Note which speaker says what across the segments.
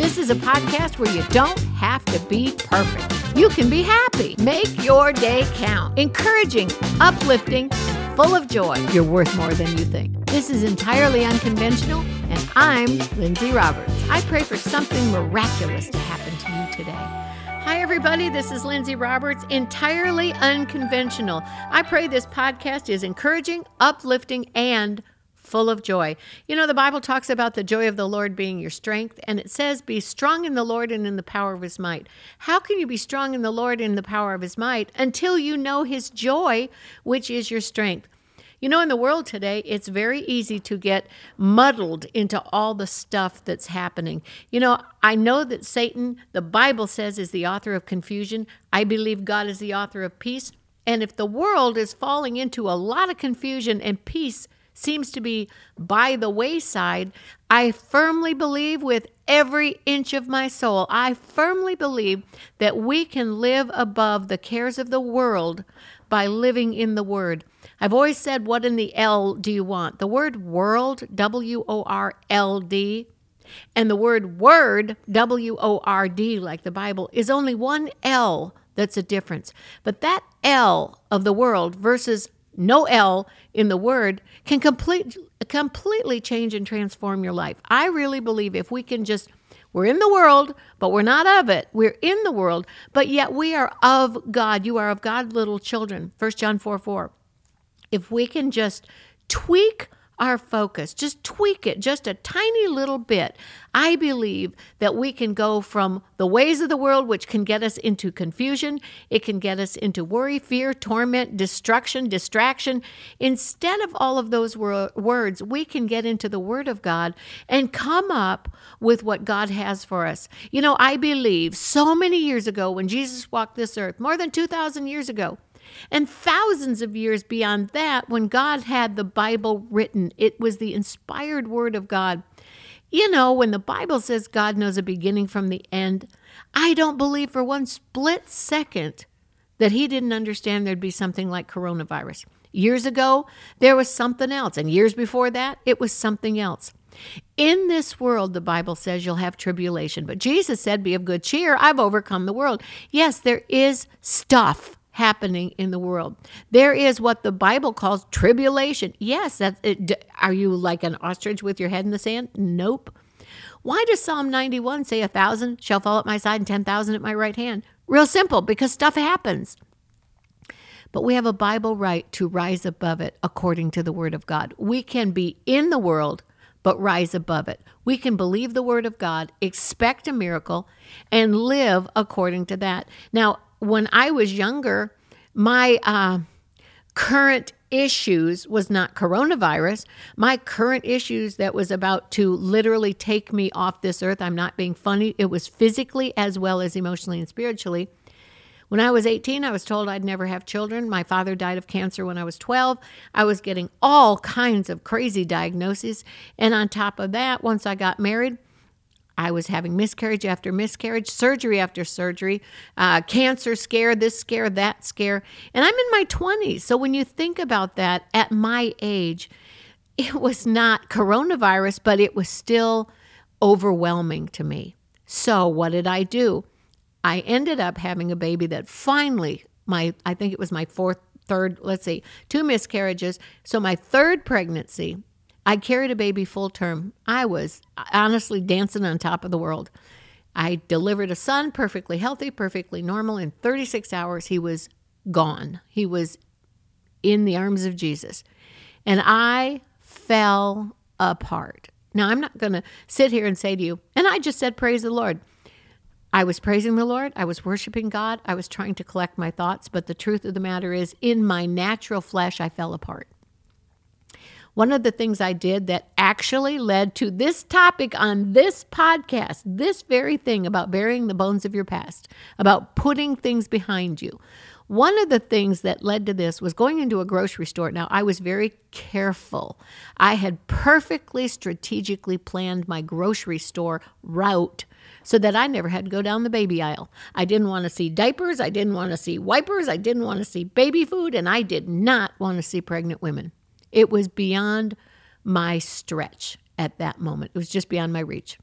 Speaker 1: This is a podcast where you don't have to be perfect. You can be happy. Make your day count. Encouraging, uplifting, full of joy. You're worth more than you think. This is entirely unconventional, and I'm Lindsay Roberts. I pray for something miraculous to happen to you today. Hi, everybody. This is Lindsay Roberts, entirely unconventional. I pray this podcast is encouraging, uplifting, and full of joy. You know, the Bible talks about the joy of the Lord being your strength, and it says, Be strong in the Lord and in the power of his might. How can you be strong in the Lord and in the power of his might until you know his joy, which is your strength? You know, in the world today, it's very easy to get muddled into all the stuff that's happening. You know, I know that Satan, the Bible says, is the author of confusion. I believe God is the author of peace. And if the world is falling into a lot of confusion and peace seems to be by the wayside, I firmly believe with every inch of my soul, I firmly believe that we can live above the cares of the world by living in the Word. I've always said, What in the L do you want? The word world, W O R L D, and the word word, W O R D, like the Bible, is only one L that's a difference. But that L of the world versus no L in the word can complete, completely change and transform your life. I really believe if we can just we're in the world, but we're not of it. We're in the world, but yet we are of God. You are of God, little children. 1 John 4 4. If we can just tweak our focus, just tweak it just a tiny little bit, I believe that we can go from the ways of the world, which can get us into confusion, it can get us into worry, fear, torment, destruction, distraction. Instead of all of those wor- words, we can get into the Word of God and come up with what God has for us. You know, I believe so many years ago when Jesus walked this earth, more than 2,000 years ago, and thousands of years beyond that, when God had the Bible written, it was the inspired word of God. You know, when the Bible says God knows a beginning from the end, I don't believe for one split second that he didn't understand there'd be something like coronavirus. Years ago, there was something else. And years before that, it was something else. In this world, the Bible says you'll have tribulation. But Jesus said, Be of good cheer. I've overcome the world. Yes, there is stuff happening in the world. There is what the Bible calls tribulation. Yes, that's it. Are you like an ostrich with your head in the sand? Nope. Why does Psalm 91 say a thousand shall fall at my side and 10,000 at my right hand? Real simple, because stuff happens. But we have a Bible right to rise above it according to the Word of God. We can be in the world, but rise above it. We can believe the Word of God, expect a miracle, and live according to that. Now, when I was younger, my uh, current issues was not coronavirus. My current issues that was about to literally take me off this earth. I'm not being funny. It was physically as well as emotionally and spiritually. When I was 18, I was told I'd never have children. My father died of cancer when I was 12. I was getting all kinds of crazy diagnoses. And on top of that, once I got married, I was having miscarriage after miscarriage, surgery after surgery, uh, cancer scare, this scare, that scare. And I'm in my 20s. So when you think about that at my age, it was not coronavirus, but it was still overwhelming to me. So what did I do? I ended up having a baby that finally, my I think it was my fourth, third, let's see, two miscarriages. So my third pregnancy, I carried a baby full term. I was honestly dancing on top of the world. I delivered a son, perfectly healthy, perfectly normal. In 36 hours, he was gone. He was in the arms of Jesus. And I fell apart. Now, I'm not going to sit here and say to you, and I just said, Praise the Lord. I was praising the Lord. I was worshiping God. I was trying to collect my thoughts. But the truth of the matter is, in my natural flesh, I fell apart. One of the things I did that actually led to this topic on this podcast, this very thing about burying the bones of your past, about putting things behind you. One of the things that led to this was going into a grocery store. Now, I was very careful. I had perfectly strategically planned my grocery store route so that I never had to go down the baby aisle. I didn't want to see diapers, I didn't want to see wipers, I didn't want to see baby food, and I did not want to see pregnant women. It was beyond my stretch at that moment. It was just beyond my reach.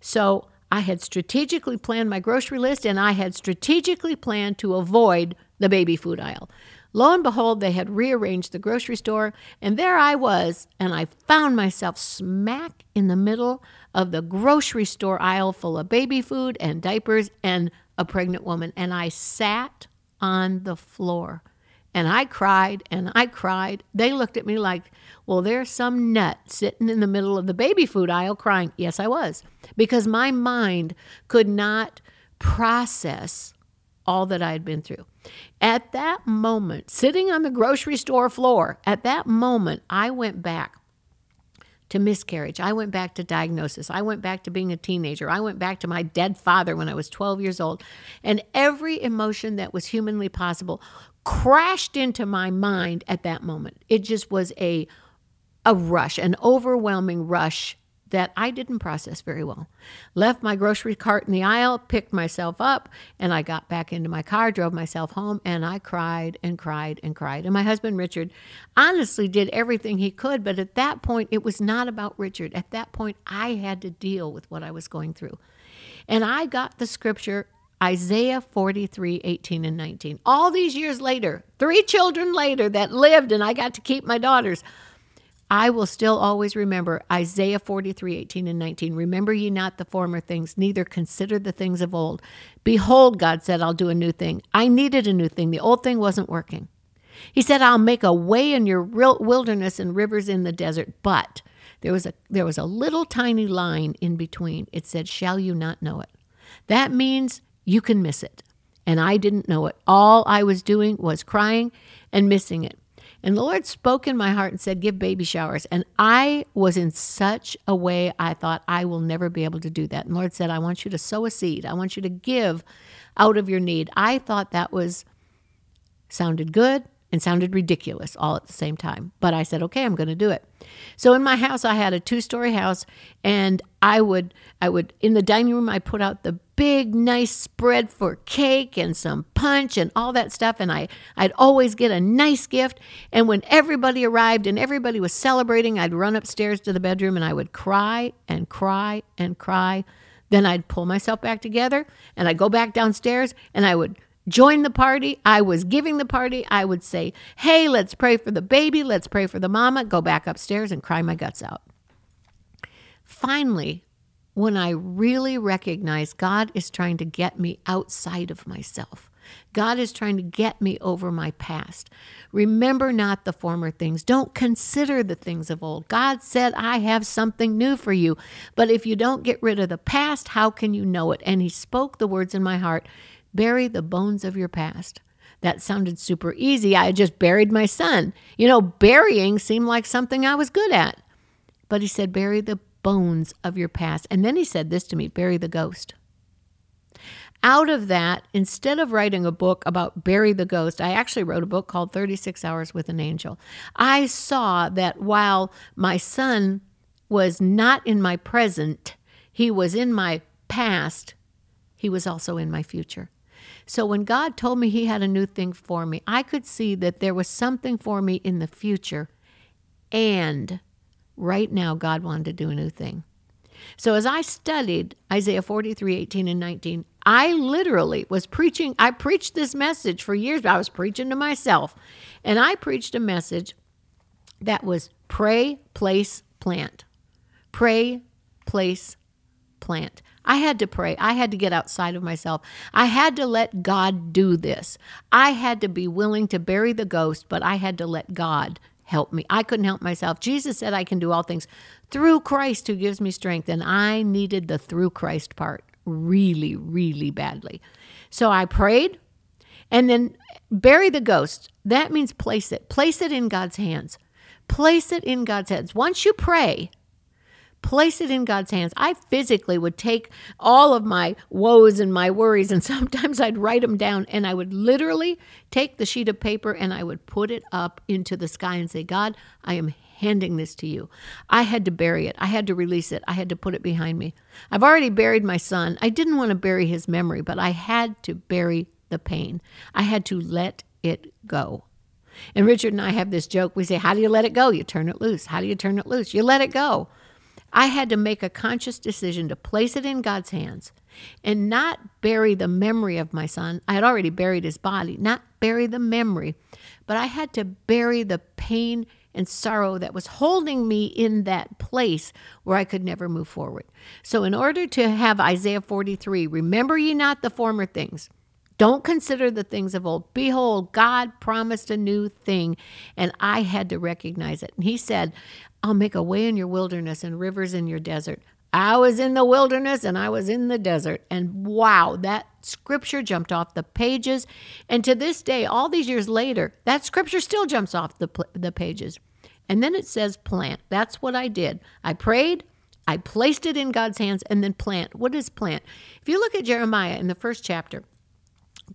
Speaker 1: So I had strategically planned my grocery list and I had strategically planned to avoid the baby food aisle. Lo and behold, they had rearranged the grocery store, and there I was, and I found myself smack in the middle of the grocery store aisle full of baby food and diapers and a pregnant woman. And I sat on the floor and I cried and I cried. They looked at me like, well, there's some nut sitting in the middle of the baby food aisle crying. Yes, I was, because my mind could not process all that I had been through. At that moment, sitting on the grocery store floor, at that moment, I went back to miscarriage. I went back to diagnosis. I went back to being a teenager. I went back to my dead father when I was 12 years old. And every emotion that was humanly possible crashed into my mind at that moment. It just was a a rush, an overwhelming rush that I didn't process very well. Left my grocery cart in the aisle, picked myself up, and I got back into my car, drove myself home, and I cried and cried and cried. And my husband, Richard, honestly did everything he could, but at that point, it was not about Richard. At that point, I had to deal with what I was going through. And I got the scripture Isaiah 43, 18, and 19. All these years later, three children later that lived, and I got to keep my daughters. I will still always remember Isaiah 43, 18 and 19. Remember ye not the former things, neither consider the things of old. Behold, God said, I'll do a new thing. I needed a new thing. The old thing wasn't working. He said, I'll make a way in your wilderness and rivers in the desert. But there was a there was a little tiny line in between. It said, Shall you not know it? That means you can miss it. And I didn't know it. All I was doing was crying and missing it. And the Lord spoke in my heart and said, Give baby showers. And I was in such a way, I thought, I will never be able to do that. And Lord said, I want you to sow a seed. I want you to give out of your need. I thought that was sounded good and sounded ridiculous all at the same time. But I said, okay, I'm going to do it. So in my house, I had a two story house, and I would, I would, in the dining room, I put out the big nice spread for cake and some punch and all that stuff and I I'd always get a nice gift and when everybody arrived and everybody was celebrating I'd run upstairs to the bedroom and I would cry and cry and cry then I'd pull myself back together and I'd go back downstairs and I would join the party. I was giving the party. I would say, Hey, let's pray for the baby. Let's pray for the mama. Go back upstairs and cry my guts out. Finally, when I really recognize God is trying to get me outside of myself. God is trying to get me over my past. Remember not the former things. Don't consider the things of old. God said, I have something new for you. But if you don't get rid of the past, how can you know it? And He spoke the words in my heart bury the bones of your past. That sounded super easy. I just buried my son. You know, burying seemed like something I was good at. But He said, bury the bones of your past. And then he said this to me bury the ghost. Out of that, instead of writing a book about bury the ghost, I actually wrote a book called 36 Hours with an Angel. I saw that while my son was not in my present, he was in my past, he was also in my future. So when God told me He had a new thing for me, I could see that there was something for me in the future and Right now, God wanted to do a new thing. So as I studied Isaiah 43, 18, and 19, I literally was preaching. I preached this message for years, but I was preaching to myself. And I preached a message that was pray, place, plant. Pray, place, plant. I had to pray. I had to get outside of myself. I had to let God do this. I had to be willing to bury the ghost, but I had to let God help me. I couldn't help myself. Jesus said I can do all things through Christ who gives me strength. And I needed the through Christ part really, really badly. So I prayed and then bury the ghost. That means place it, place it in God's hands. Place it in God's hands. Once you pray, place it in God's hands. I physically would take all of my woes and my worries, and sometimes I'd write them down, and I would literally take the sheet of paper and I would put it up into the sky and say, God, I am handing this to you. I had to bury it. I had to release it. I had to put it behind me. I've already buried my son. I didn't want to bury his memory, but I had to bury the pain. I had to let it go. And Richard and I have this joke. We say, How do you let it go? You turn it loose. How do you turn it loose? You let it go. I had to make a conscious decision to place it in God's hands and not bury the memory of my son. I had already buried his body, not bury the memory, but I had to bury the pain and sorrow that was holding me in that place where I could never move forward. So, in order to have Isaiah 43, remember ye not the former things. Don't consider the things of old. Behold, God promised a new thing, and I had to recognize it. And He said, I'll make a way in your wilderness and rivers in your desert. I was in the wilderness and I was in the desert. And wow, that scripture jumped off the pages. And to this day, all these years later, that scripture still jumps off the, the pages. And then it says plant. That's what I did. I prayed, I placed it in God's hands, and then plant. What is plant? If you look at Jeremiah in the first chapter,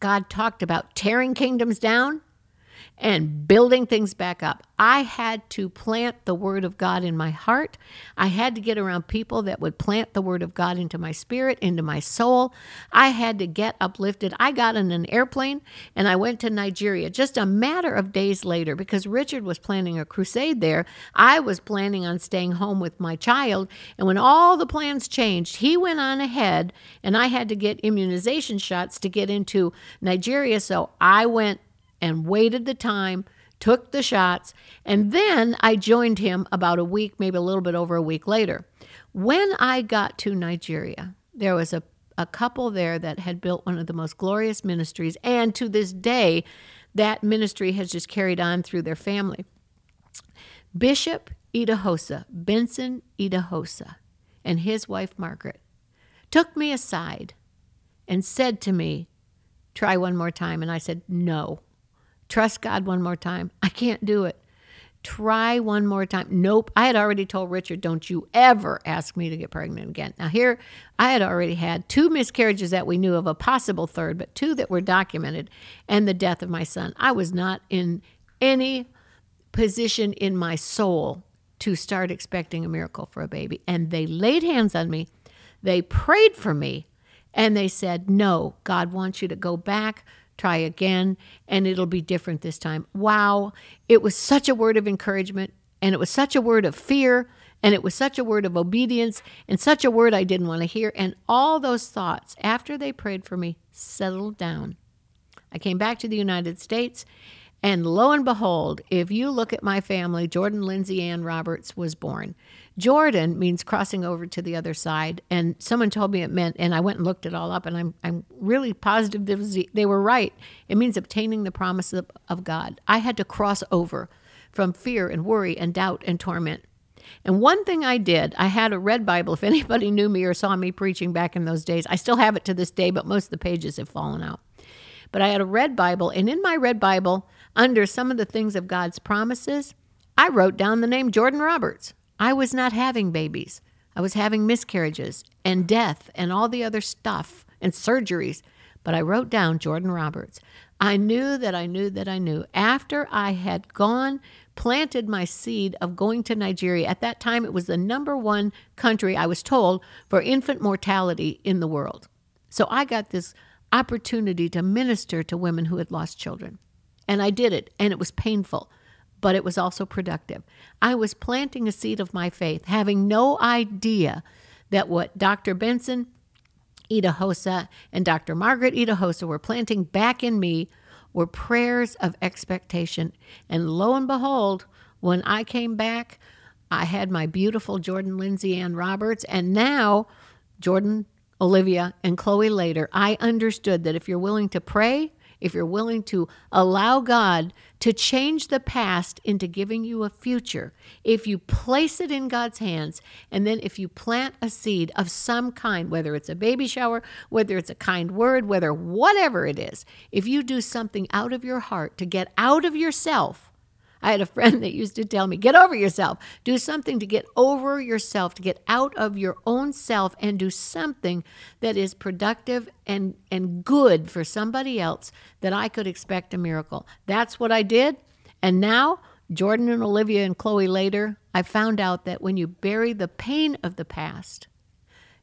Speaker 1: God talked about tearing kingdoms down and building things back up. I had to plant the Word of God in my heart. I had to get around people that would plant the Word of God into my spirit, into my soul. I had to get uplifted. I got in an airplane and I went to Nigeria just a matter of days later because Richard was planning a crusade there. I was planning on staying home with my child. And when all the plans changed, he went on ahead and I had to get immunization shots to get into Nigeria. So I went and waited the time, took the shots, and then I joined him about a week, maybe a little bit over a week later. When I got to Nigeria, there was a, a couple there that had built one of the most glorious ministries, and to this day, that ministry has just carried on through their family. Bishop Idahosa, Benson Idahosa, and his wife Margaret took me aside and said to me, Try one more time. And I said, No. Trust God one more time. I can't do it. Try one more time. Nope. I had already told Richard, don't you ever ask me to get pregnant again. Now, here, I had already had two miscarriages that we knew of, a possible third, but two that were documented, and the death of my son. I was not in any position in my soul to start expecting a miracle for a baby. And they laid hands on me, they prayed for me, and they said, No, God wants you to go back try again, and it'll be different this time. Wow, it was such a word of encouragement, and it was such a word of fear, and it was such a word of obedience, and such a word I didn't want to hear. And all those thoughts, after they prayed for me, settled down. I came back to the United States, and lo and behold, if you look at my family, Jordan Lindsay Ann Roberts was born. Jordan means crossing over to the other side. And someone told me it meant, and I went and looked it all up, and I'm, I'm really positive they were right. It means obtaining the promise of, of God. I had to cross over from fear and worry and doubt and torment. And one thing I did, I had a red Bible. If anybody knew me or saw me preaching back in those days, I still have it to this day, but most of the pages have fallen out. But I had a red Bible, and in my red Bible, under some of the things of God's promises, I wrote down the name Jordan Roberts. I was not having babies. I was having miscarriages and death and all the other stuff and surgeries. But I wrote down Jordan Roberts. I knew that I knew that I knew. After I had gone, planted my seed of going to Nigeria, at that time it was the number one country, I was told, for infant mortality in the world. So I got this opportunity to minister to women who had lost children. And I did it, and it was painful but it was also productive. I was planting a seed of my faith, having no idea that what Dr. Benson Idahosa and Dr. Margaret Idahosa were planting back in me were prayers of expectation. And lo and behold, when I came back, I had my beautiful Jordan Lindsay Ann Roberts, and now Jordan, Olivia, and Chloe later. I understood that if you're willing to pray, if you're willing to allow God to change the past into giving you a future, if you place it in God's hands, and then if you plant a seed of some kind, whether it's a baby shower, whether it's a kind word, whether whatever it is, if you do something out of your heart to get out of yourself I had a friend that used to tell me, get over yourself. Do something to get over yourself, to get out of your own self and do something that is productive and, and good for somebody else that I could expect a miracle. That's what I did. And now, Jordan and Olivia and Chloe later, I found out that when you bury the pain of the past,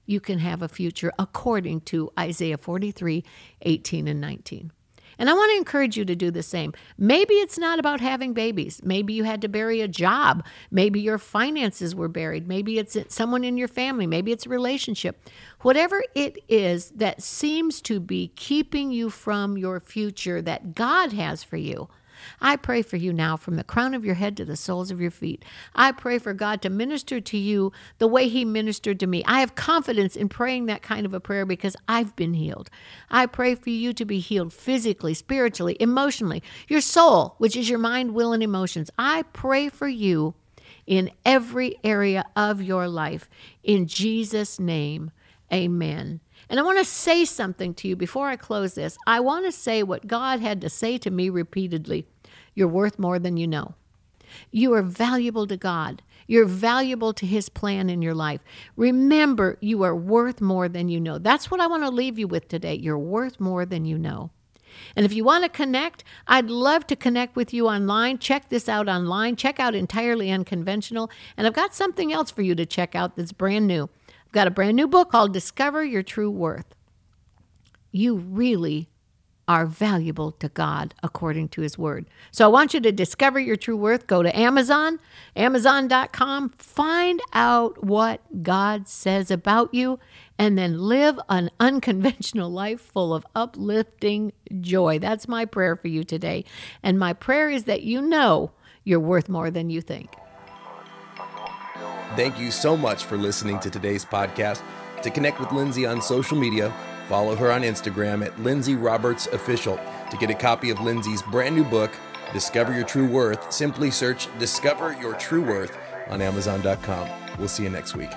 Speaker 1: you can have a future according to Isaiah 43 18 and 19. And I want to encourage you to do the same. Maybe it's not about having babies. Maybe you had to bury a job. Maybe your finances were buried. Maybe it's someone in your family. Maybe it's a relationship. Whatever it is that seems to be keeping you from your future that God has for you. I pray for you now from the crown of your head to the soles of your feet. I pray for God to minister to you the way He ministered to me. I have confidence in praying that kind of a prayer because I've been healed. I pray for you to be healed physically, spiritually, emotionally, your soul, which is your mind, will, and emotions. I pray for you in every area of your life. In Jesus' name, amen. And I want to say something to you before I close this. I want to say what God had to say to me repeatedly You're worth more than you know. You are valuable to God. You're valuable to His plan in your life. Remember, you are worth more than you know. That's what I want to leave you with today. You're worth more than you know. And if you want to connect, I'd love to connect with you online. Check this out online. Check out Entirely Unconventional. And I've got something else for you to check out that's brand new. Got a brand new book called Discover Your True Worth. You really are valuable to God according to his word. So I want you to discover your true worth. Go to Amazon, amazon.com, find out what God says about you, and then live an unconventional life full of uplifting joy. That's my prayer for you today. And my prayer is that you know you're worth more than you think.
Speaker 2: Thank you so much for listening to today's podcast. To connect with Lindsay on social media, follow her on Instagram at Lindsay Roberts Official. To get a copy of Lindsay's brand new book, Discover Your True Worth, simply search Discover Your True Worth on Amazon.com. We'll see you next week.